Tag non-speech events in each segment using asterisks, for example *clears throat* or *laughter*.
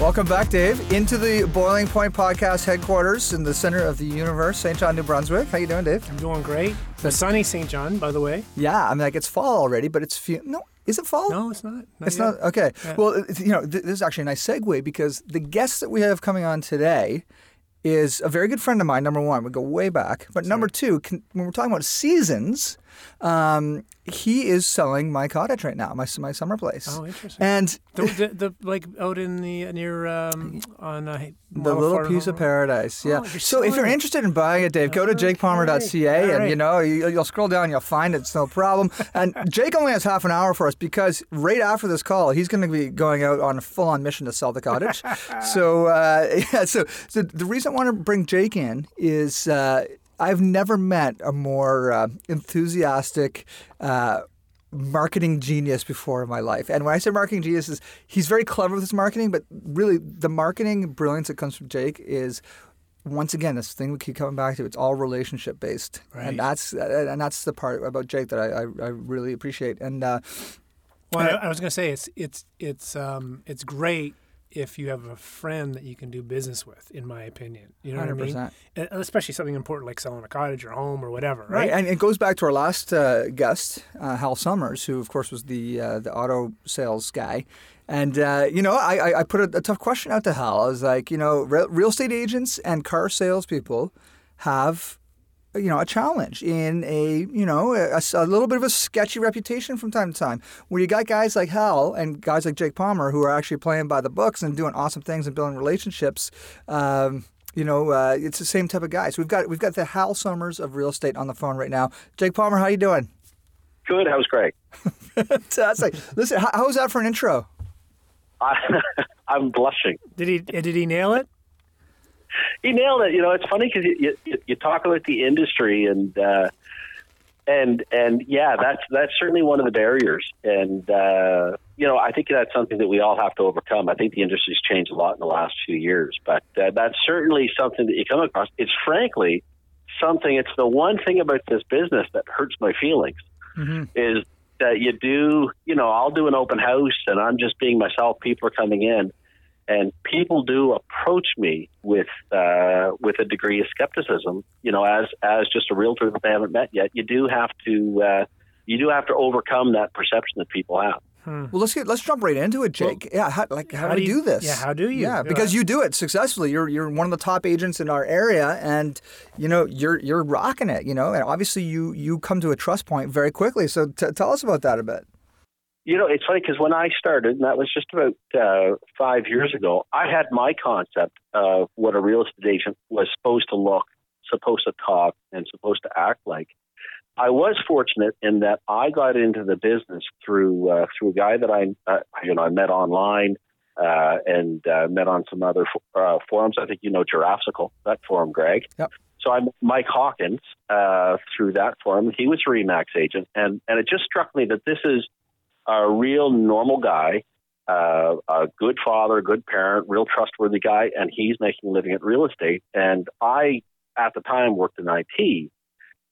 Welcome back, Dave, into the Boiling Point podcast headquarters in the center of the universe, St. John, New Brunswick. How you doing, Dave? I'm doing great. The sunny St. John, by the way. Yeah, I mean, like it's fall already, but it's fe- no. Is it fall? No, it's not. not it's yet. not. Okay. Yeah. Well, you know, th- this is actually a nice segue because the guest that we have coming on today is a very good friend of mine. Number one, we go way back, but number two, can, when we're talking about seasons, um, he is selling my cottage right now, my my summer place. Oh, interesting. And The, *laughs* the, the like out in the near um, on uh, The little piece of paradise, yeah. Oh, so if you're it. interested in buying it, Dave, go to Okay. jakepalmer.ca All and right. you know you, you'll scroll down, you'll find it. It's no problem. *laughs* And Jake only has half an hour for us because right after this call, he's going to be going out on a full-on mission to sell the cottage. *laughs* so uh, yeah, so so the reason I want to bring Jake in is uh, I've never met a more uh, enthusiastic. Uh, marketing genius before in my life. And when I say marketing genius is he's very clever with his marketing, but really the marketing brilliance that comes from Jake is once again this thing we keep coming back to. It's all relationship based, Right. and that's and that's the part about Jake that I I, I really appreciate. And uh, Well, I, I was going to say it's it's it's um it's great if you have a friend that you can do business with. In my opinion, you know what I mean. And Especially something important like selling a cottage or home or whatever, Right, right? and it goes back to our last uh, guest, uh, Hal Summers, who of course was the uh, the auto sales guy. And uh, you know, I, I- I put a, a tough question out to Hal. I was like, you know, re- real estate agents and car salespeople have, you know, a challenge in a you know a, a little bit of a sketchy reputation from time to time. Where you got guys like Hal and guys like Jake Palmer who are actually playing by the books and doing awesome things and building relationships. Um, you know, uh, it's the same type of guys. We've got we've got the Hal Summers of real estate on the phone right now. Jake Palmer, how you doing? Good. How's Greg? *laughs* Fantastic. Listen, how, how was that for an intro? I, *laughs* I'm blushing. Did he did he nail it? He nailed it. You know, it's funny because you, you you talk about the industry and uh, and and yeah, that's that's certainly one of the barriers. And uh, you know, I think that's something that we all have to overcome. I think the industry's changed a lot in the last few years, but uh, that's certainly something that you come across. It's frankly something. It's the one thing about this business that hurts my feelings. is that you do, you know, I'll do an open house and I'm just being myself. People are coming in, and people do approach me with uh, with a degree of skepticism. You know, as as just a realtor that they haven't met yet, you do have to uh, you do have to overcome that perception that people have. Well, let's get let's jump right into it, Jake. yeah, how, like how, how do do you- do this? yeah, how do you? Yeah, Go because ahead. you do it successfully. You're you're one of the top agents in our area, and you know you're you're rocking it. You know, and obviously you you come to a trust point very quickly. So t- tell us about that a bit. You know, it's funny because when I started, and that was just about uh, five years ago, I had my concept of what a real estate agent was supposed to look, supposed to talk, and supposed to act like. I was fortunate in that I got into the business through uh, through a guy that I uh, you know I met online uh, and uh, met on some other uh, forums. I think you know Jurassical that forum, Greg. Yep. So I'm Mike Hawkins uh, through that forum. He was a Remax agent, and and it just struck me that this is a real normal guy, uh, a good father, good parent, real trustworthy guy, and he's making a living at real estate. And I, at the time, worked in IT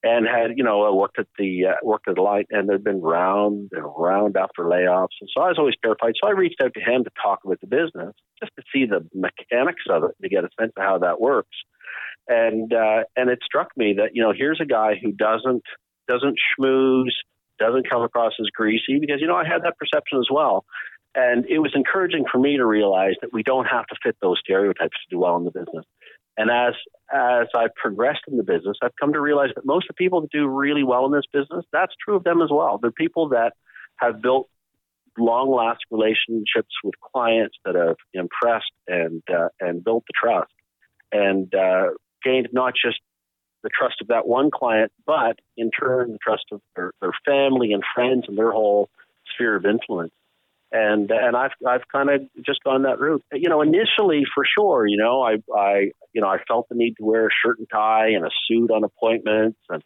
and had, you know, I worked at the uh, worked at the light, and there'd been round and round after layoffs, and so I was always terrified. So I reached out to him to talk about the business, just to see the mechanics of it, to get a sense of how that works. And uh, and it struck me that you know here's a guy who doesn't doesn't schmooze, doesn't come across as greasy, because you know I had that perception as well. And it was encouraging for me to realize that we don't have to fit those stereotypes to do well in the business. And as as I've progressed in the business, I've come to realize that most of the people that do really well in this business, that's true of them as well. They're people that have built long lasting relationships with clients that have impressed and uh, and built the trust and uh, gained not just the trust of that one client, but in turn the trust of their, their family and friends and their whole sphere of influence. and and I've I've kind of just gone that route. You know, initially for sure, you know, I I you know I felt the need to wear a shirt and tie and a suit on appointments and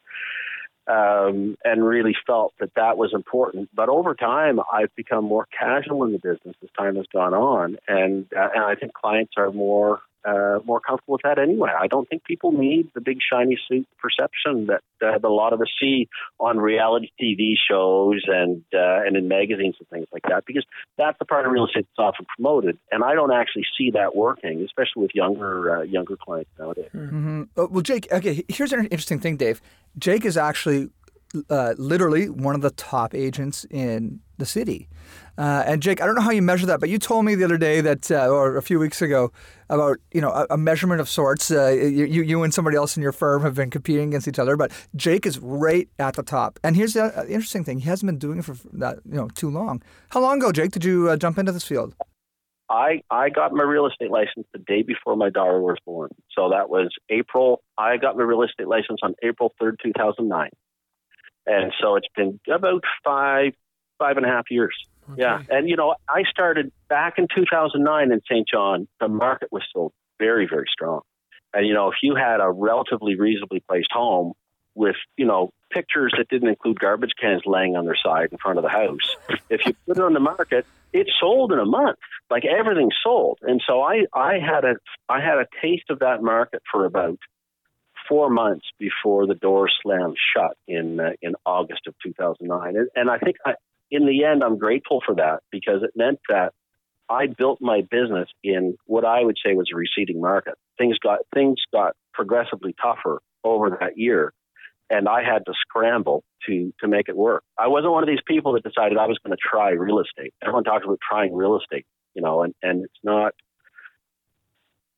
um, and really felt that that was important. But over time, I've become more casual in the business as time has gone on, and uh, and I think clients are more uh, more comfortable with that anyway. I don't think people need the big shiny suit perception that, uh, a lot of us see on reality TV shows and uh, and in magazines and things like that, because that's the part of real estate that's often promoted, and I don't actually see that working, especially with younger uh, younger clients nowadays. Mm-hmm. Uh, well, Jake, okay, here's an interesting thing, Dave. Jake is actually uh, literally one of the top agents in the city. Uh, and Jake, I don't know how you measure that, but you told me the other day that, uh, or a few weeks ago, about you know a, a measurement of sorts. Uh, you, you and somebody else in your firm have been competing against each other, but Jake is right at the top. And here's the uh, interesting thing: he hasn't been doing it for that you know too long. How long ago, Jake, did you uh, jump into this field? I, I got my real estate license the day before my daughter was born. So that was April. I got my real estate license on April 3rd, 2009. And so it's been about five, five and a half years. Okay. Yeah. And, you know, I started back in 2009 in St. John. The market was still very, very strong. And, you know, if you had a relatively reasonably placed home with, you know, pictures that didn't include garbage cans laying on their side in front of the house, *laughs* if you put it on the market, it sold in a month. Like everything sold. And so I, I had a, I had a taste of that market for about four months before the door slammed shut in uh, in August of 2009. And, and I think I, in the end, I'm grateful for that because it meant that I built my business in what I would say was a receding market. Things got things got progressively tougher over that year, and I had to scramble to to make it work. I wasn't one of these people that decided I was going to try real estate. Everyone talks about trying real estate, you know, and and it's not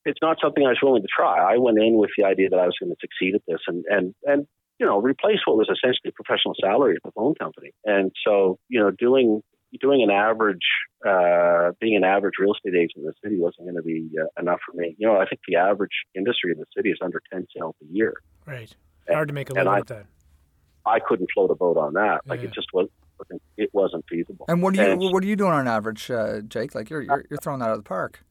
it's not something I was willing to try. I went in with the idea that I was going to succeed at this and, and, and, you know, replace what was essentially a professional salary at the phone company. And so, you know, doing, doing an average, uh, being an average real estate agent in the city wasn't going to be uh, enough for me. You know, I think the average industry in the city is under 10 sales a year. Right. Hard to make a living with that. I couldn't float a boat on that. Like yeah. it just was it wasn't feasible. And what are you and, what are you doing on average, uh, Jake? Like you're, you're you're throwing that out of the park.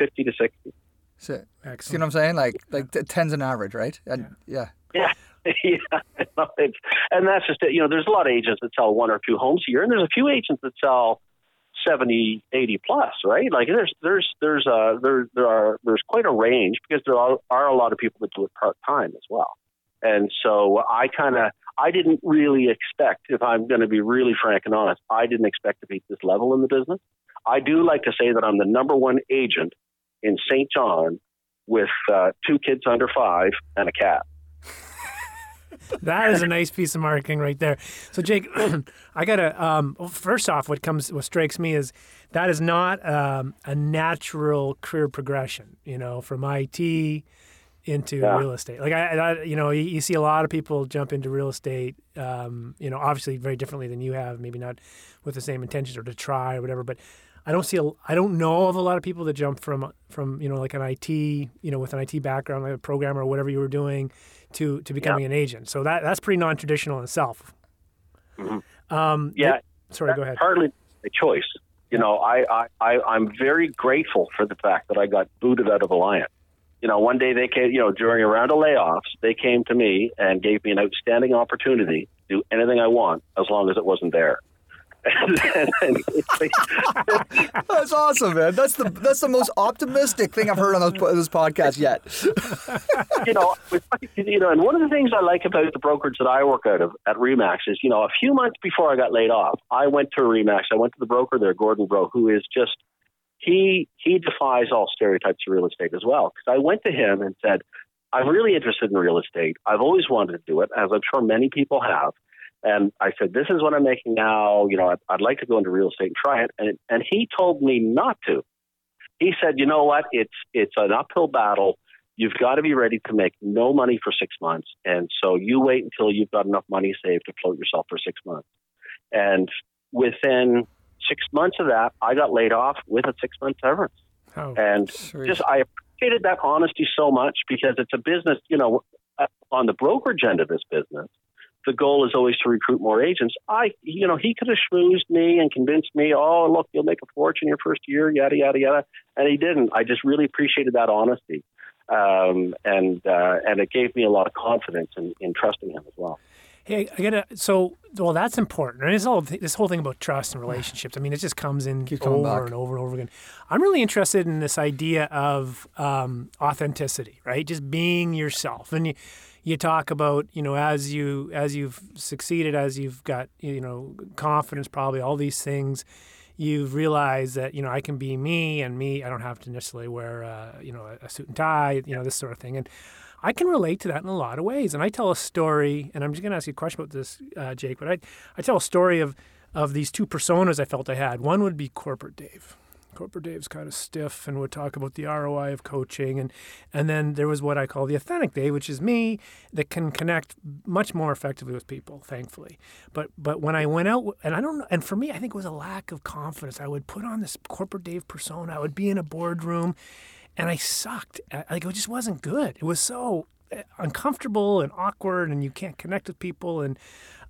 Fifty to sixty. So, Excellent. See what I'm saying? Like like tens an average, right? And, yeah. Yeah. *laughs* yeah. and that's just it. You know, there's a lot of agents that sell one or two homes a year, and there's a few agents that sell 70, 80 plus, right? Like there's there's there's a there there are there's quite a range because there are, are a lot of people that do it part time as well. And so I kind of I didn't really expect, if I'm going to be really frank and honest, I didn't expect to be at this level in the business. I do like to say that I'm the number one agent in St. John with uh, two kids under five and a cat. *laughs* that is a nice piece of marketing right there. So, Jake, *clears throat* I gotta. Um, first off, what comes, what strikes me is that is not um, a natural career progression. You know, from IT into yeah. real estate. Like I, I you know, you, you, see a lot of people jump into real estate. Um, you know, obviously very differently than you have. Maybe not with the same intentions or to try or whatever, but I don't see a, I don't know of a lot of people that jump from from you know like an IT you know with an IT background like a programmer or whatever you were doing to to becoming yeah. an agent. So that that's pretty non traditional in itself. Mm-hmm. Um, yeah. It, sorry, go ahead. Partly a choice. You know, I, I, I I'm very grateful for the fact that I got booted out of Aliant. You know, one day they came, you know, during a round of layoffs, they came to me and gave me an outstanding opportunity to do anything I want as long as it wasn't there. *laughs* that's awesome, man. That's the that's the most optimistic thing I've heard on this, this podcast yet. *laughs* you know, you know, and one of the things I like about the brokerage that I work out of at Remax is, you know, a few months before I got laid off, I went to Remax. I went to the broker there, Gordon Bro, who is just he he defies all stereotypes of real estate as well. Because I went to him and said, I'm really interested in real estate. I've always wanted to do it, as I'm sure many people have. And I said, "This is what I'm making now. You know, I'd, I'd like to go into real estate and try it." And and he told me not to. He said, "You know what? It's it's an uphill battle. You've got to be ready to make no money for six months, and so you wait until you've got enough money saved to float yourself for six months." And within six months of that, I got laid off with a six month severance. Oh, and sweet. just I appreciated that honesty so much because it's a business. You know, uh, on the brokerage end of this business the goal is always to recruit more agents. I, you know, he could have schmoozed me and convinced me, oh, look, you'll make a fortune your first year, yada, yada, yada. And he didn't. I just really appreciated that honesty. Um, and, uh, and it gave me a lot of confidence in, in trusting him as well. Hey, I gotta. So, well, that's important. And it's all this whole thing about trust and relationships. I mean, it just comes in over back. and over and over again. I'm really interested in this idea of um, authenticity, right? Just being yourself. And you, you talk about, you know, as you as you've succeeded, as you've got, you know, confidence, probably all these things. You've realized that you know I can be me, and me. I don't have to necessarily wear, uh, you know, a suit and tie, you know, this sort of thing. And I can relate to that in a lot of ways. And I tell a story, and I'm just going to ask you a question about this, uh, Jake, but I, I tell a story of, of these two personas I felt I had. One would be corporate Dave. Corporate Dave's kind of stiff and would talk about the ROI of coaching. And, and then there was what I call the authentic Dave, which is me that can connect much more effectively with people, thankfully. But, but when I went out, and I don't and for me, I think it was a lack of confidence. I would put on this corporate Dave persona. I would be in a boardroom and I sucked. Like it just wasn't good. It was so eh, uncomfortable and awkward, and you can't connect with people. And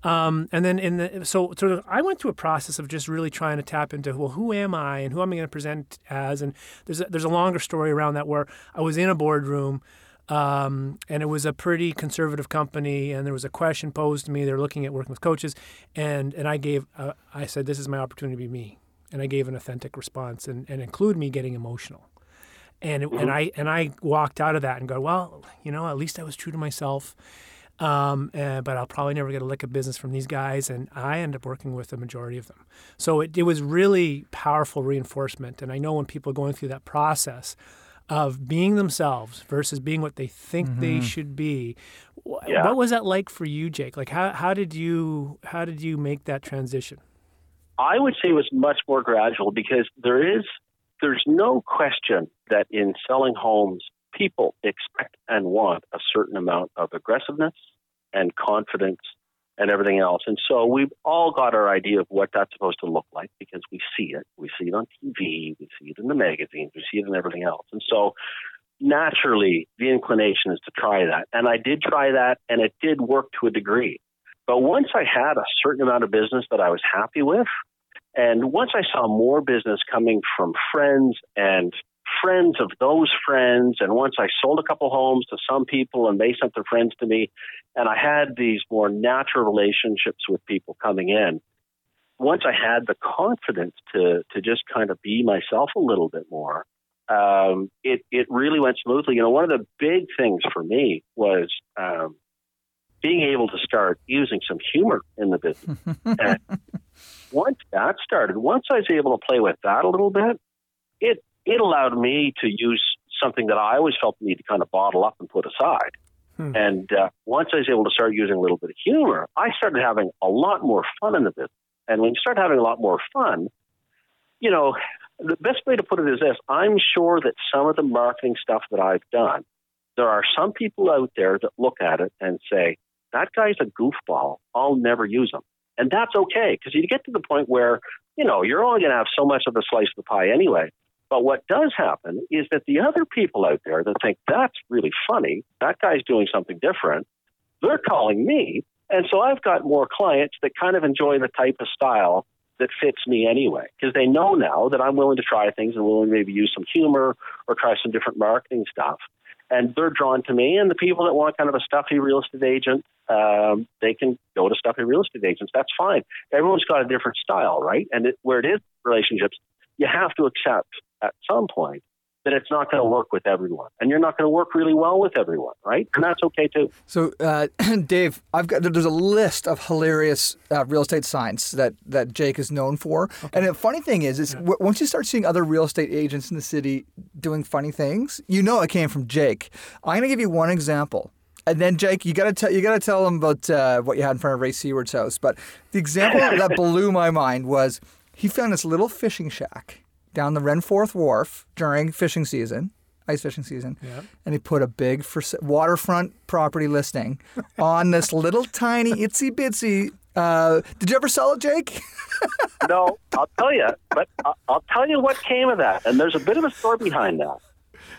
um, and then in the so so I went through a process of just really trying to tap into well, who am I and who am I going to present as? And there's a, there's a longer story around that where I was in a boardroom. Um, and it was a pretty conservative company, and there was a question posed to me. They're looking at working with coaches, and and I gave uh, I said this is my opportunity to be me, and I gave an authentic response, and, and include me getting emotional and it, mm-hmm. and I and I walked out of that and go, well, you know, at least I was true to myself. Um, uh, but I'll probably never get a lick of business from these guys, and I end up working with the majority of them. So it, it was really powerful reinforcement, and I know when people are going through that process of being themselves versus being what they think mm-hmm. they should be. Yeah. What was that like for you, Jake? Like how, how did you how did you make that transition? I would say it was much more gradual because there is there's no question that in selling homes, people expect and want a certain amount of aggressiveness and confidence and everything else. And so we've all got our idea of what that's supposed to look like because we see it. We see it on TV, we see it in the magazines, we see it in everything else. And so naturally, the inclination is to try that. And I did try that, and it did work to a degree. But once I had a certain amount of business that I was happy with, and once I saw more business coming from friends and friends of those friends, and once I sold a couple homes to some people and they sent their friends to me, and I had these more natural relationships with people coming in. Once I had the confidence to to just kind of be myself a little bit more, um, it it really went smoothly. You know, one of the big things for me was um, being able to start using some humor in the business. *laughs* and once that started, once I was able to play with that a little bit, it it allowed me to use something that I always felt the need to kind of bottle up and put aside. Hmm. And uh, once I was able to start using a little bit of humor, I started having a lot more fun in the business. And when you start having a lot more fun, you know, the best way to put it is this I'm sure that some of the marketing stuff that I've done, there are some people out there that look at it and say, that guy's a goofball. I'll never use him. And that's okay because you get to the point where, you know, you're only going to have so much of a slice of the pie anyway. But what does happen is that the other people out there that think that's really funny, that guy's doing something different, they're calling me. And so I've got more clients that kind of enjoy the type of style that fits me anyway, because they know now that I'm willing to try things and willing to maybe use some humor or try some different marketing stuff and they're drawn to me. And the people that want kind of a stuffy real estate agent, um, they can go to stuffy real estate agents. That's fine. Everyone's got a different style, right? And it, where it is relationships, you have to accept at some point that it's not going to work with everyone, and you're not going to work really well with everyone, right? And that's okay too. So, uh, *clears throat* Dave, I've got there's a list of hilarious uh, real estate signs that that Jake is known for. Okay. And the funny thing is, is yeah. w- once you start seeing other real estate agents in the city doing funny things, you know it came from Jake. I'm going to give you one example. And then Jake, you gotta tell you gotta tell them about uh, what you had in front of Ray Seward's house. But the example that *laughs* blew my mind was he found this little fishing shack down the Renforth Wharf during fishing season, ice fishing season, yep. and he put a big for waterfront property listing on this *laughs* little tiny itsy bitsy. Uh, did you ever sell it, Jake? *laughs* no, I'll tell you, but I'll tell you what came of that, and there's a bit of a story behind that.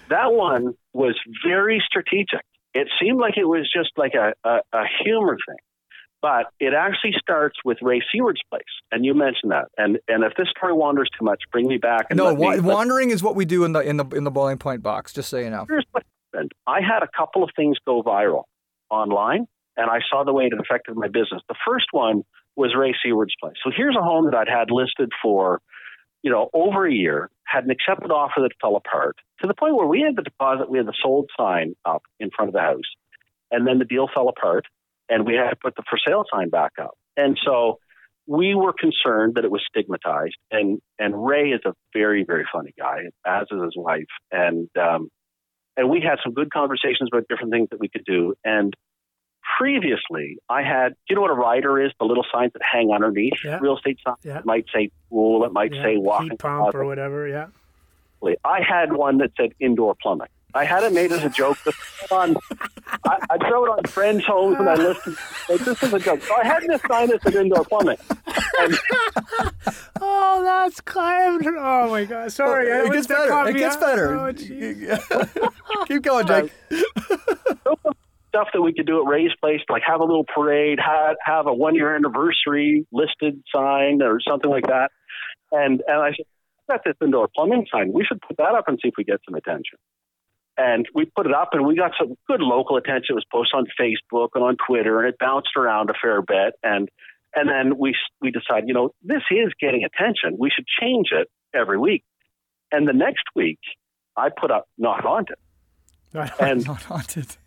That one was very strategic. It seemed like it was just like a, a, a humor thing. But it actually starts with Ray Seward's place, and you mentioned that. And and if this story wanders too much, bring me back. And no, wa- me, wandering is what we do in the in the in the Boiling Point box. Just so you know. here's what happened. I had a couple of things go viral online, and I saw the way it affected my business. The first one was Ray Seward's place. So here's a home that I'd had listed for, you know, over a year, had an accepted offer that fell apart to the point where we had the deposit, we had the sold sign up in front of the house, and then the deal fell apart, and we had to put the for sale sign back up. And so we were concerned that it was stigmatized. And and Ray is a very very funny guy, as is his wife, and um, and we had some good conversations about different things that we could do. And previously, I had, you know what a rider is? The little signs that hang underneath Yeah. real estate signs. Yeah. It might say pool, it might Yeah, say walking heat pump or whatever. Yeah. I had one that said indoor plumbing. I had it made as a joke. This on, I, I throw it on friends' homes and I listed. Like, this is a joke. So I had this sign that said indoor plumbing. And *laughs* Oh, that's kind. Oh my God! Sorry, I it was- gets better. It gets out. better. Oh. *laughs* Keep going, Jake. *laughs* stuff that we could do at Ray's place, like have a little parade, have, have a one year anniversary listed sign or something like that. And and I said, got this indoor plumbing sign. We should put that up and see if we get some attention. And we put it up and we got some good local attention. It was posted on Facebook and on Twitter and it bounced around a fair bit. And and then we we decided, you know, this is getting attention. We should change it every week. And the next week, I put up not haunted. And *laughs* Not haunted.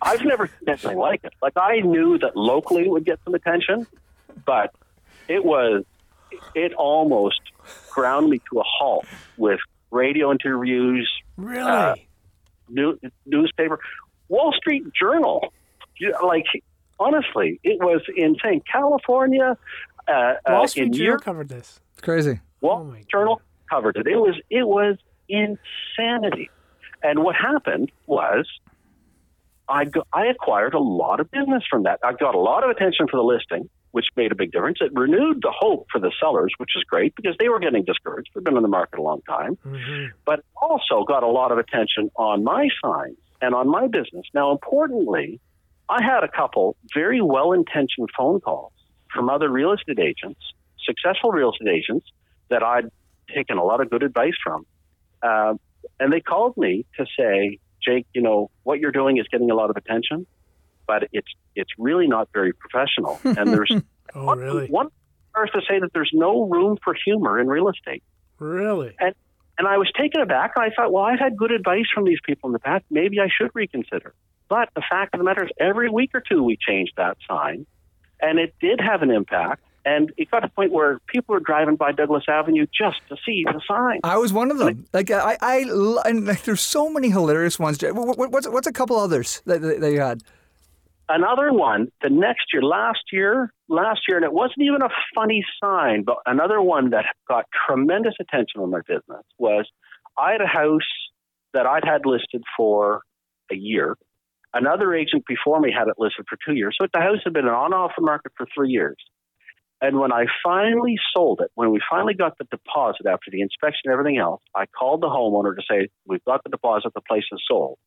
I've never seen anything like it. Like I knew that locally it would get some attention, but it was it almost ground me to a halt with radio interviews, really? Uh, new, newspaper, Wall Street Journal. Like honestly, it was insane. California, uh, Wall uh, Street in Journal Europe, covered this. It's crazy. Wall Oh, my Street Journal covered it. It was it was insanity. And what happened was I go, I acquired a lot of business from that. I got a lot of attention for the listing, which made a big difference. It renewed the hope for the sellers, which is great because they were getting discouraged. They've been on the market a long time, hmm but also got a lot of attention on my signs and on my business. Now, importantly, I had a couple very well-intentioned phone calls from other real estate agents, successful real estate agents that I'd taken a lot of good advice from. Uh, and they called me to say, Jake, you know, what you're doing is getting a lot of attention, but it's it's really not very professional. And there's *laughs* Oh, one, really? one person to say that there's no room for humor in real estate. Really? And and I was taken aback, and I thought, well, I've had good advice from these people in the past. Maybe I should reconsider. But the fact of the matter is, every week or two we changed that sign, and it did have an impact. And it got to the point where people were driving by Douglas Avenue just to see the sign. I was one of them. Like I, I, l- and like, there's so many hilarious ones. Jay. What, what, what's what's a couple others that, that, that you had? Another one, the next year, last year, last year, and it wasn't even a funny sign, but another one that got tremendous attention on my business was I had a house that I'd had listed for a year. Another agent before me had it listed for two years. So the house had been on and off the market for three years. And when I finally sold it, when we finally got the deposit after the inspection and everything else, I called the homeowner to say, We've got the deposit, the place is sold.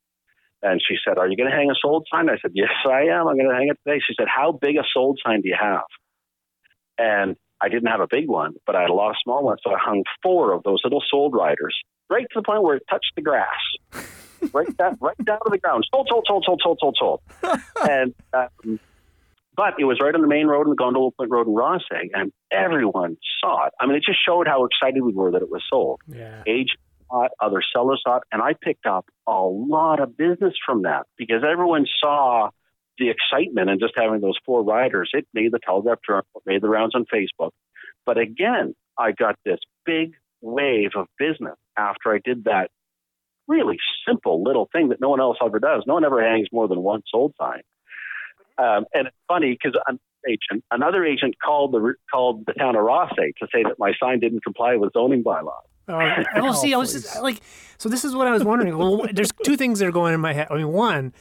And she said, Are you going to hang a sold sign? I said, Yes, I am. I'm going to hang it today. She said, How big a sold sign do you have? And I didn't have a big one, but I had a lot of small ones. So I hung four of those little sold riders right to the point where it touched the grass. *laughs* right, down, right down to the ground. Sold, sold, sold, sold, sold, sold, sold. *laughs* and, um, but it was right on the main road in the Gondola Point Road in Rothesay, and everyone saw it. I mean, it just showed how excited we were that it was sold Yeah. agents other sellers it, and I picked up a lot of business from that because everyone saw the excitement and just having those four riders. It made the Telegraph Journal, made the rounds on Facebook. But again, I got this big wave of business after I did that really simple little thing that no one else ever does. No one ever hangs more than one sold sign. Um, and it's funny because an agent, another agent called the called the town of Rothesay to say that my sign didn't comply with zoning bylaws. Uh, *laughs* oh, well, see, I was just, like, so this is what I was wondering. Well, there's two things that are going in my head. I mean, one,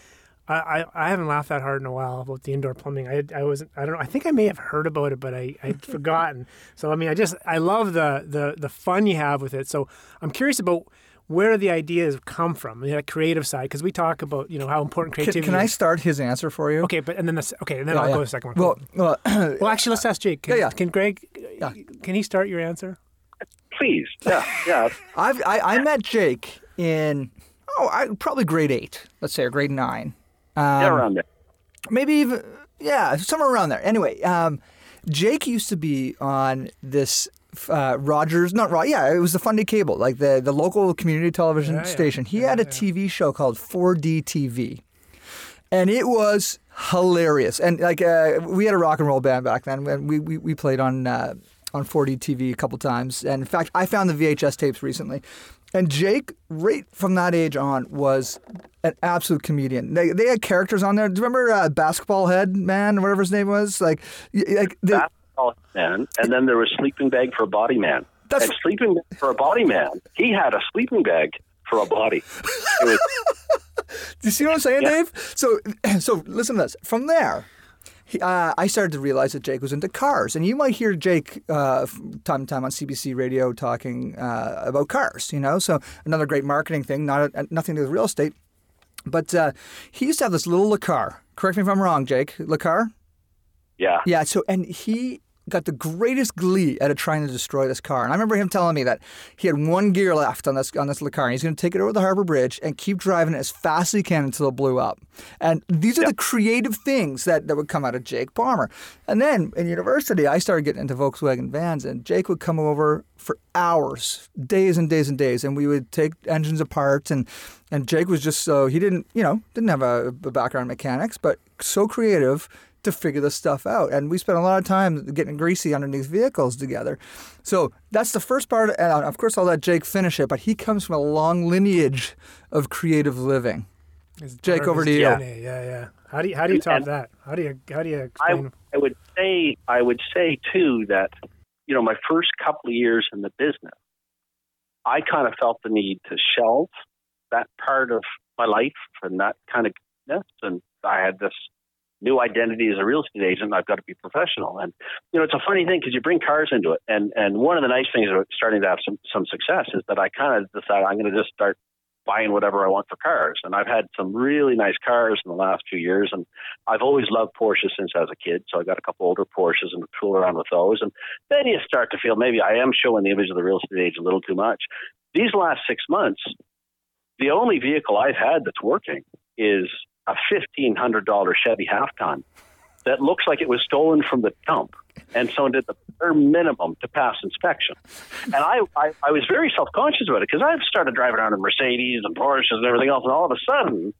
I, I, I haven't laughed that hard in a while about the indoor plumbing. I, I wasn't, I don't know. I think I may have heard about it, but I, I'd *laughs* forgotten. So, I mean, I just, I love the, the, the fun you have with it. So I'm curious about where the ideas come from? The creative side, because we talk about you know how important creativity. can I is. start his answer for you? Okay, but and then the, okay, and then I'll yeah. go to the second one. Well, well, *clears throat* well, actually, let's ask Jake. Can, Yeah, yeah. can Greg? Yeah. Can he start your answer? Please, yeah, yeah. *laughs* I've, I, I met Jake in, oh, I, probably grade eight, let's say, or grade nine. Um, yeah, around there. maybe even yeah somewhere around there anyway um, jake used to be on this uh, rogers not Rogers, yeah it was the fundy cable like the, the local community television Yeah, yeah. station he Yeah, had a yeah. tv show called 4d tv and it was hilarious and like uh, we had a rock and roll band back then and we, we, we played on uh, on 4d tv a couple times and in fact i found the vhs tapes recently and Jake, right from that age on, was an absolute comedian. They, they had characters on there. Do you remember uh, Basketball Head Man, whatever his name was? Like, like the, Basketball man, and then there was sleeping bag for a body man. That's- and sleeping bag for a body man. He had a sleeping bag for a body. Was, *laughs* Do you see what I'm saying, Yeah. Dave? So, *clears throat* so listen to this. From there, he, uh, I started to realize that Jake was into cars, and you might hear Jake uh, time to time on CBC radio talking uh, about cars. You know, so another great marketing thing, not a, nothing to do with real estate. But uh, he used to have this little Le Car. Correct me if I'm wrong, Jake. Le Car. yeah. Yeah. So, and he got the greatest glee out of trying to destroy this car. And I remember him telling me that he had one gear left on this on this little car, and he's going to take it over the Harbor Bridge and keep driving it as fast as he can until it blew up. And these are the creative things that, that would come out of Jake Palmer. And then in university, I started getting into Volkswagen vans, and Jake would come over for hours, days and days and days, and we would take engines apart. And and Jake was just so he didn't you know didn't have a, a background in mechanics, but so creative to figure this stuff out. And we spent a lot of time getting greasy underneath vehicles together. So that's the first part. And uh, of course, I'll let Jake finish it, but he comes from a long lineage of creative living. Is Jake, over to you. DNA. Yeah, yeah. How do you how do you top And- that? How do you how do you explain? I would say I would say too that you know my first couple of years in the business, I kind of felt the need to shelve that part of my life and that kind of yes, and I had this new identity as a real estate agent. I've got to be professional, and you know it's a funny thing because you bring cars into it, and and one of the nice things about starting to have some some success is that I kind of decided I'm going to just start buying whatever I want for cars. And I've had some really nice cars in the last few years. And I've always loved Porsches since I was a kid. So I got a couple older Porsches and fool around with those. And then you start to feel maybe I am showing the image of the real estate agent a little too much. These last six months, the only vehicle I've had that's working is a $1,500 Chevy half ton that looks like it was stolen from the dump and so did the bare minimum to pass inspection. And I, I, I was very self conscious about it because I've started driving around in Mercedes and Porsches and everything else, and all of a sudden,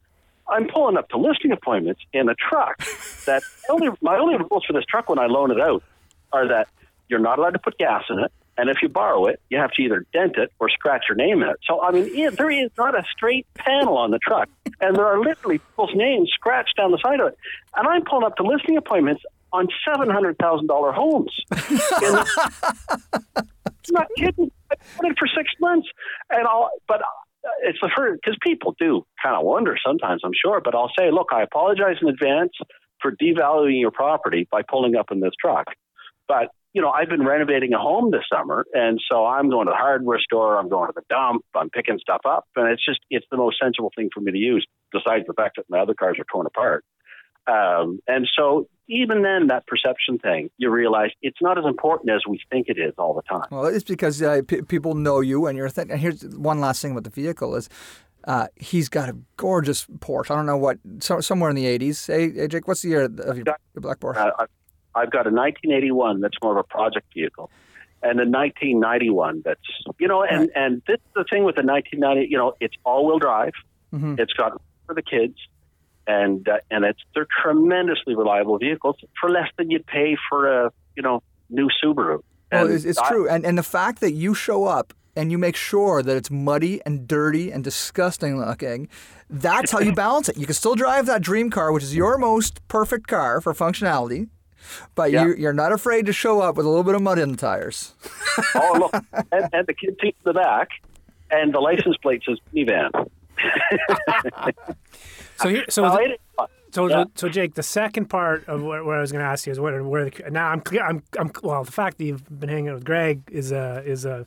I'm pulling up to listing appointments in a truck that only my only rules for this truck when I loan it out are that you're not allowed to put gas in it, and if you borrow it, you have to either dent it or scratch your name in it. So I mean, yeah, there is not a straight panel on the truck, and there are literally people's names scratched down the side of it. And I'm pulling up to listing appointments on seven hundred thousand dollar homes. *laughs* And- I'm not kidding. I've put it for six months, and I'll. But uh, it's the first because people do kind of wonder sometimes. I'm sure, but I'll say, look, I apologize in advance for devaluing your property by pulling up in this truck. But you know, I've been renovating a home this summer, and so I'm going to the hardware store. I'm going to the dump. I'm picking stuff up, and it's just it's the most sensible thing for me to use. Besides the fact that my other cars are torn apart. Um, and so even then, that perception thing, you realize it's not as important as we think it is all the time. Well, it's because uh, p- people know you, and you're. Th- and here's one last thing about the vehicle is. Uh, he's got a gorgeous Porsche. I don't know what, so, somewhere in the 80s. Hey, hey, Jake, what's the year of your, your black Porsche? Uh, I've- got a 1981 that's more of a project vehicle, and a 1991 that's you know, and and this is the thing with the 1990. You know, it's all-wheel drive. Mhm. It's got for the kids, and uh, and it's they're tremendously reliable vehicles for less than you'd pay for a you know new Subaru. Well, And it's, it's I- true, and and the fact that you show up and you make sure that it's muddy and dirty and disgusting looking, that's how you *laughs* balance it. You can still drive that dream car, which is your most perfect car for functionality, but Yeah. you, you're not afraid to show up with a little bit of mud in the tires. oh look, and, and the kid seat in the back, and the license plate says minivan. So here, so No, the- it is fun. So, Yeah. so, so Jake, the second part of what, what I was going to ask you is where, where the, now I'm clear. I'm, I'm well. The fact that you've been hanging out with Greg is a is a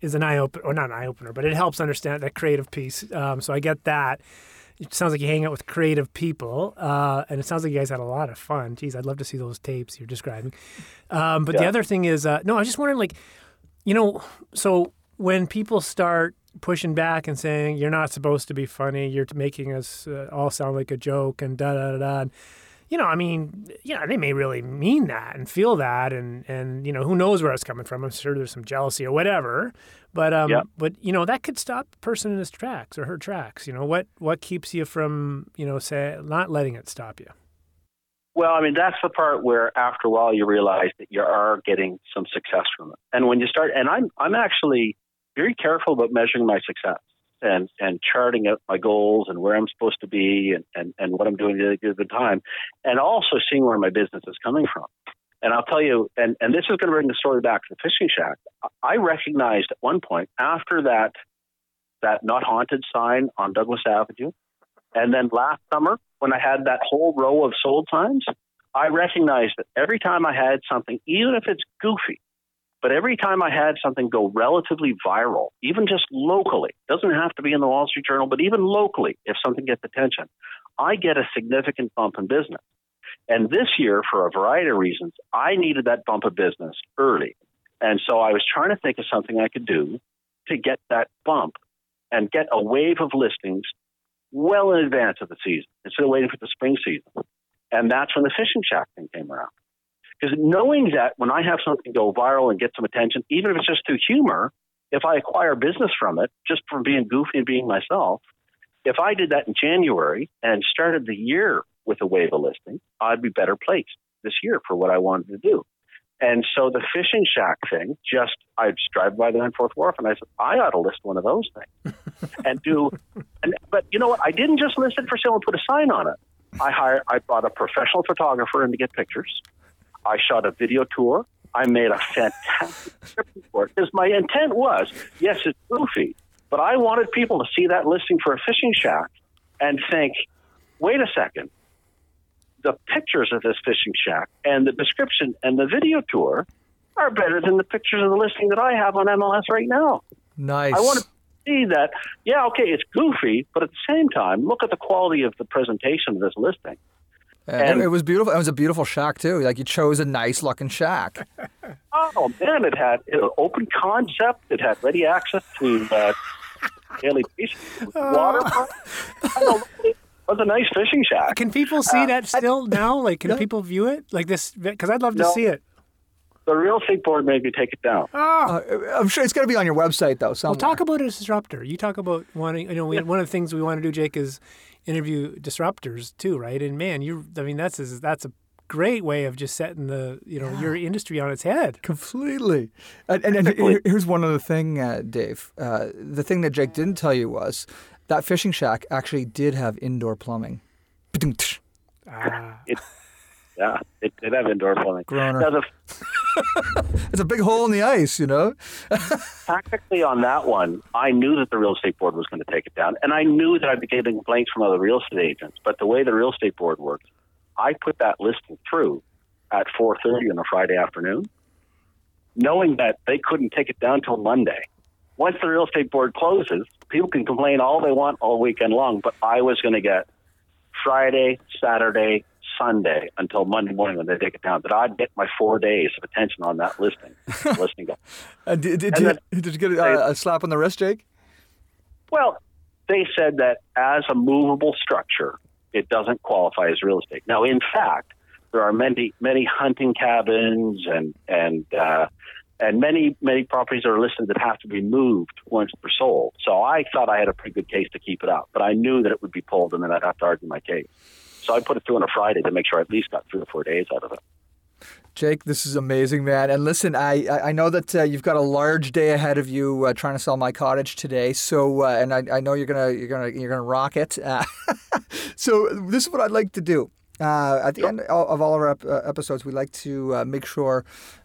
is an eye opener, or not an eye opener, but it helps understand that creative piece. Um, so I get that. It sounds like you hang out with creative people, uh, and it sounds like you guys had a lot of fun. Geez, I'd love to see those tapes you're describing. Um, but the other thing is, uh, no, I was just wondering, like, you know, so when people start pushing back and saying you're not supposed to be funny, you're making us uh, all sound like a joke, and da da da da. You know, I mean, yeah, they may really mean that and feel that, and and you know, who knows where it's coming from? I'm sure there's some jealousy or whatever, but um, Yeah. but you know, that could stop a person in his tracks or her tracks. You know, what what keeps you from you know, say not letting it stop you? Well, I mean, that's the part where after a while you realize that you are getting some success from it. And when you start, and I'm, I'm actually very careful about measuring my success and, and charting out my goals and where I'm supposed to be and, and, and what I'm doing at a good time. And also seeing where my business is coming from. And I'll tell you, and, and this is going to bring the story back to the fishing shack. I recognized at one point after that, that not haunted sign on Douglas Avenue, and then last summer, when I had that whole row of sold signs, I recognized that every time I had something, even if it's goofy, but every time I had something go relatively viral, even just locally, doesn't have to be in the Wall Street Journal, but even locally, if something gets attention, I get a significant bump in business. And this year, for a variety of reasons, I needed that bump of business early. And so I was trying to think of something I could do to get that bump and get a wave of listings well in advance of the season instead of waiting for the spring season. And that's when the fishing shack thing came around. Because knowing that when I have something go viral and get some attention, even if it's just through humor, if I acquire business from it, just from being goofy and being myself, if I did that in January and started the year with a wave of listings, I'd be better placed this year for what I wanted to do. And so the fishing shack thing, just I just drive by the Renforth Wharf and I said, I ought to list one of those things *laughs* and do. And but you know what? I didn't just list it for sale and put a sign on it. I hired, I brought a professional photographer in to get pictures. I shot a video tour. I made a fantastic *laughs* description for it because my intent was, yes, it's goofy, but I wanted people to see that listing for a fishing shack and think, wait a second, the pictures of this fishing shack and the description and the video tour are better than the pictures of the listing that I have on MLS right now. Nice. I want to see that, yeah, okay, it's goofy, but at the same time, look at the quality of the presentation of this listing. And and- it was beautiful. It was a beautiful shack too. Like you chose a nice looking shack. *laughs* Oh, man, it had it was open concept, it had ready access to uh, daily basis *laughs* water. I know, it was a nice fishing shack. Can people see that still now? Like, can people view it like this? Because I'd love to No. see it. The real estate board made me take it down. Uh, I'm sure it's going to be on your website though. Well, Somewhere. talk about a disruptor. You talk about wanting. You know, we, one of the things we want to do, Jake, is interview disruptors too, right? And man, you. I mean, that's a, that's a great way of just setting the you know your industry on its head. Completely. And, and, and here's one other thing, uh, Dave. Uh, the thing that Jake didn't tell you was that fishing shack actually did have indoor plumbing. Ba-dum-tsh. Ah, Yeah, it did have indoor plumbing. Groner. Now, the, *laughs* It's a big hole in the ice, you know? *laughs* tactically on that one, I knew that the real estate board was going to take it down, and I knew that I'd be getting complaints from other real estate agents. But the way the real estate board works, I put that listing through at 4:30 on a Friday afternoon, knowing that they couldn't take it down till Monday. Once the real estate board closes, people can complain all they want all weekend long, but I was going to get Friday, Saturday, Sunday until Monday morning when they take it down. That I'd get my four days of attention on that listing. *laughs* listing go. Uh, did, did, you, *laughs* did you get uh, a slap on the wrist, Jake? Well, they said that as a movable structure, it doesn't qualify as real estate. Now, in fact, there are many many hunting cabins and and uh, and many many properties that are listed that have to be moved once they're sold. So I thought I had a pretty good case to keep it up, but I knew that it would be pulled and then I'd have to argue my case. So I put it through on a Friday to make sure I at least got three or four days out of it. Jake, this is amazing, man. And listen, I I know that uh, you've got a large day ahead of you uh, trying to sell my cottage today. So, uh, and I, I know you're gonna you're gonna you're gonna rock it. *laughs* So this is what I'd like to do. Uh, at the end of all of our ep- uh, episodes, we like to uh, make sure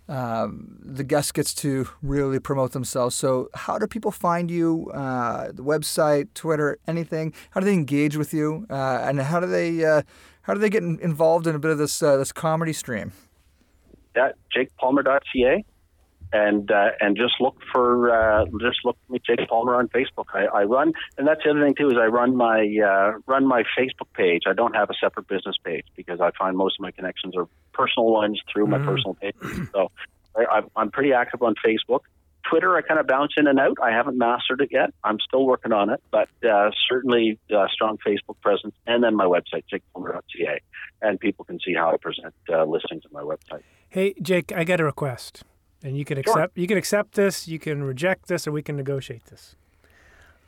um, the guest gets to really promote themselves. So, how do people find you? Uh, the website, Twitter, anything? How do they engage with you? Uh, and how do they uh, how do they get in- involved in a bit of this uh, this comedy stream? That jakepalmer.ca, and uh, and just look for uh, just look for me, Jake Palmer on Facebook. I, I run, and that's the other thing too is I run my uh, run my Facebook page. I don't have a separate business page because I find most of my connections are personal ones through my personal page. So I, I'm pretty active on Facebook. Twitter, I kind of bounce in and out. I haven't mastered it yet. I'm still working on it, but uh, certainly uh, strong Facebook presence, and then my website, jakepalmer.ca, and people can see how I present uh, listings on my website. Hey, Jake, I got a request, and you can Sure. accept. You can accept this. You can reject this, or we can negotiate this.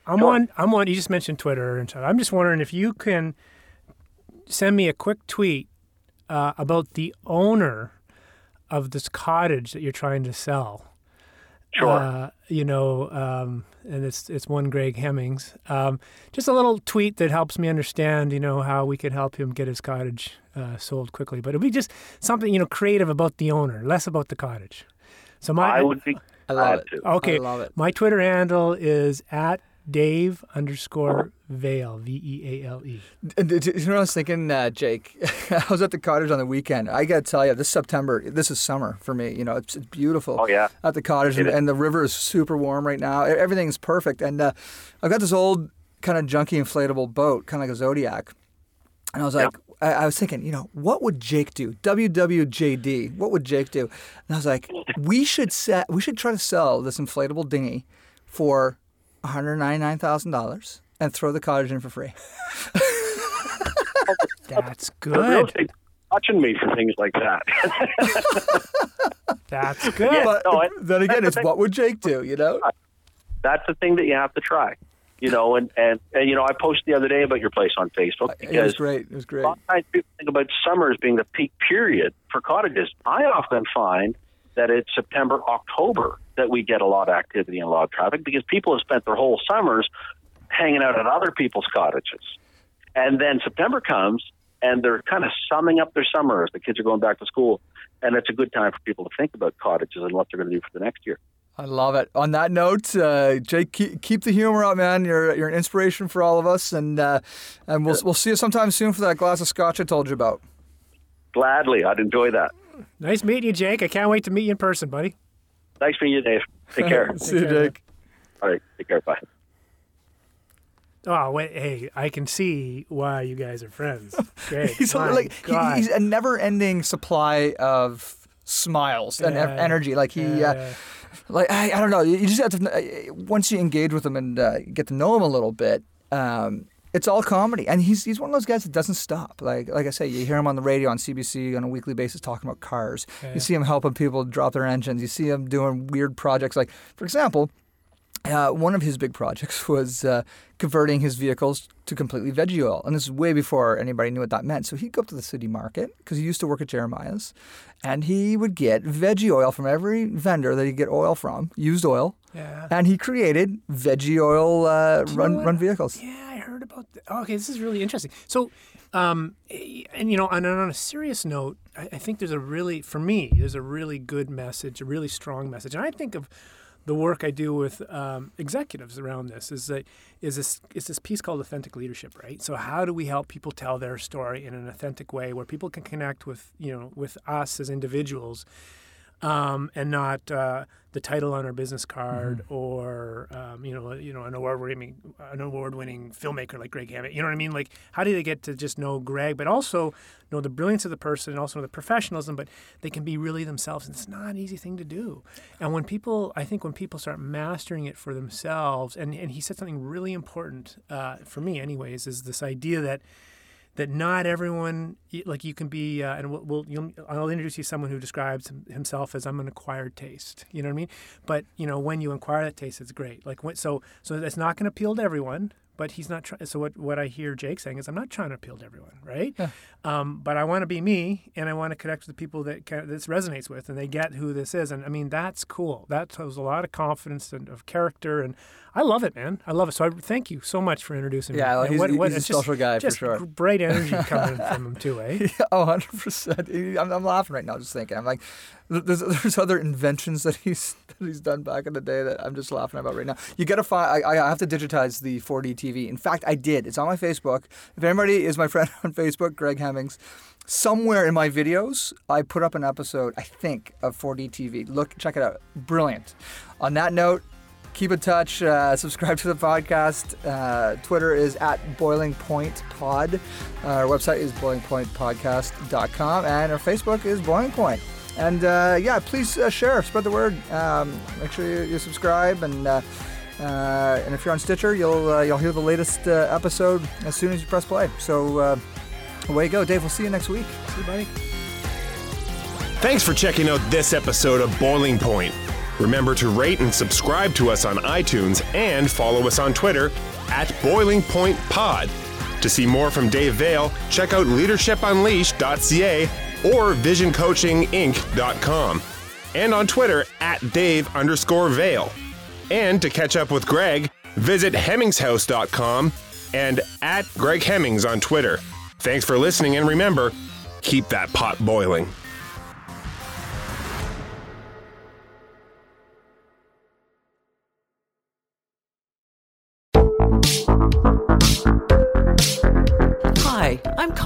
I'm Sure. on. I'm on. You just mentioned Twitter, and so I'm just wondering if you can send me a quick tweet uh, about the owner of this cottage that you're trying to sell. Sure. Uh, you know, um, and it's it's one Greg Hemmings. Um, just a little tweet that helps me understand, you know, how we could help him get his cottage uh, sold quickly. But it'll be just something, you know, creative about the owner, less about the cottage. So my I would be I love it. to. okay, I love it. my Twitter handle is at Dave underscore Veale V E A L E. You know what I was thinking, uh, Jake? *laughs* I was at the cottage on the weekend. I got to tell you, this September, this is summer for me. You know, it's, it's beautiful. Oh, yeah. At the cottage, and, and the river is super warm right now. Everything's perfect. And uh, I've got this old kind of junky inflatable boat, kind of like a Zodiac. And I was like, I, I was thinking, you know, what would Jake do? WWJD. What would Jake do? And I was like, we should set, we should try to sell this inflatable dinghy for one hundred ninety nine thousand dollars and throw the cottage in for free. *laughs* That's The real good. estate watching me for things like that. *laughs* That's good. Yeah. But no, I- then again, it's thing. what would Jake do? You know? That's the thing that you have to try. You know, and, and, and you know, I posted the other day about your place on Facebook uh, It was because great. It was a great. lot of times people think about summer as being the peak period for cottages. I often find that it's September, October that we get a lot of activity and a lot of traffic because people have spent their whole summers hanging out at other people's cottages. And then September comes and they're kind of summing up their summer as the kids are going back to school. And it's a good time for people to think about cottages and what they're going to do for the next year. I love it. On that note, uh, Jake, keep, keep the humor up, man. You're you're an inspiration for all of us, and uh, and we'll we'll see you sometime soon for that glass of scotch I told you about. Gladly, I'd enjoy that. Nice meeting you, Jake. I can't wait to meet you in person, buddy. Thanks for you, Dave. Take *laughs* care. see you, care, Jake. All right, take care. Bye. Oh wait, hey, I can see why you guys are friends. *laughs* Great. He's My like he, he's a never-ending supply of smiles and Yeah. energy. Like he, uh, Yeah. Like I, I don't know. You just have to uh, once you engage with him and uh, get to know him a little bit. Um, it's all comedy, and he's he's one of those guys that doesn't stop. Like like I say, you hear him on the radio on CBC on a weekly basis talking about cars. Yeah. You see him helping people drop their engines. You see him doing weird projects. Like for example, uh, one of his big projects *laughs* was uh, converting his vehicles to completely veggie oil, and this is way before anybody knew what that meant. So he'd go up to the city market because he used to work at Jeremiah's, and he would get veggie oil from every vendor that he'd get oil from, used oil, Yeah. and he created veggie oil uh, run run vehicles. Yeah, I heard about that. Okay, this is really interesting. So, um, eh, and you know, and on a serious note, I, I think there's a really, for me, there's a really good message, a really strong message, and I think of the work I do with um, executives around this is that is this is this piece called authentic leadership, right? So how do we help people tell their story in an authentic way where people can connect with you know with us as individuals, um, and not uh, the title on our business card or um, you know you know an award winning an award winning filmmaker like Greg Hemmings. You know what I mean? Like how do they get to just know Greg, but also know the brilliance of the person and also know the professionalism, but they can be really themselves, and it's not an easy thing to do. And when people, I think when people start mastering it for themselves, and and he said something really important uh, for me, anyways, is this idea that that not everyone like you can be uh, and we'll, we'll I'll introduce you to someone who describes himself as I'm an acquired taste. You know what I mean? But you know when you acquire that taste it's great. Like when, so so that's not going to appeal to everyone but he's not trying so what what I hear Jake saying is I'm not trying to appeal to everyone right um, but I want to be me and I want to connect with the people that ca- this resonates with and they get who this is and I mean that's cool that shows a lot of confidence and of character and I love it man I love it so I thank you so much for introducing me Yeah, well, And he's- he's a it's just- social guy for just sure. great energy coming from him too, eh? *laughs* oh, 100%. *laughs* I'm, I'm laughing right now just thinking. I'm like, there's, *laughs* there's other inventions that he's that he's done back in the day that I'm just laughing about right now. You got to find. I, I have to digitize the 4D TV. In fact, I did. It's on my Facebook. If anybody is my *laughs* friend on Facebook, Greg Hemmings, somewhere in my videos, I put up an episode. I think of 4D TV. Look, check it out. Brilliant. On that note. Keep in touch. Uh, subscribe to the podcast. Uh, Twitter is at Boiling Point Pod. our website is boilingpointpodcast.com, and our Facebook is Boiling Point. And uh, yeah, please uh, share, spread the word. Um, make sure you, you subscribe, and uh, uh, and if you're on Stitcher, you'll uh, you'll hear the latest uh, episode as soon as you press play. So away you go, Dave. We'll see you next week. See you, buddy. Thanks for checking out this episode of Boiling Point. Remember to rate and subscribe to us on iTunes and follow us on Twitter at Boiling Point Pod. To see more from Dave Veale, check out leadershipunleashed.ca or visioncoachinginc.com. And on Twitter at Dave underscore Veale. And to catch up with Greg, visit hemmingshouse.com and at Greg Hemmings on Twitter. Thanks for listening, and remember, keep that pot boiling.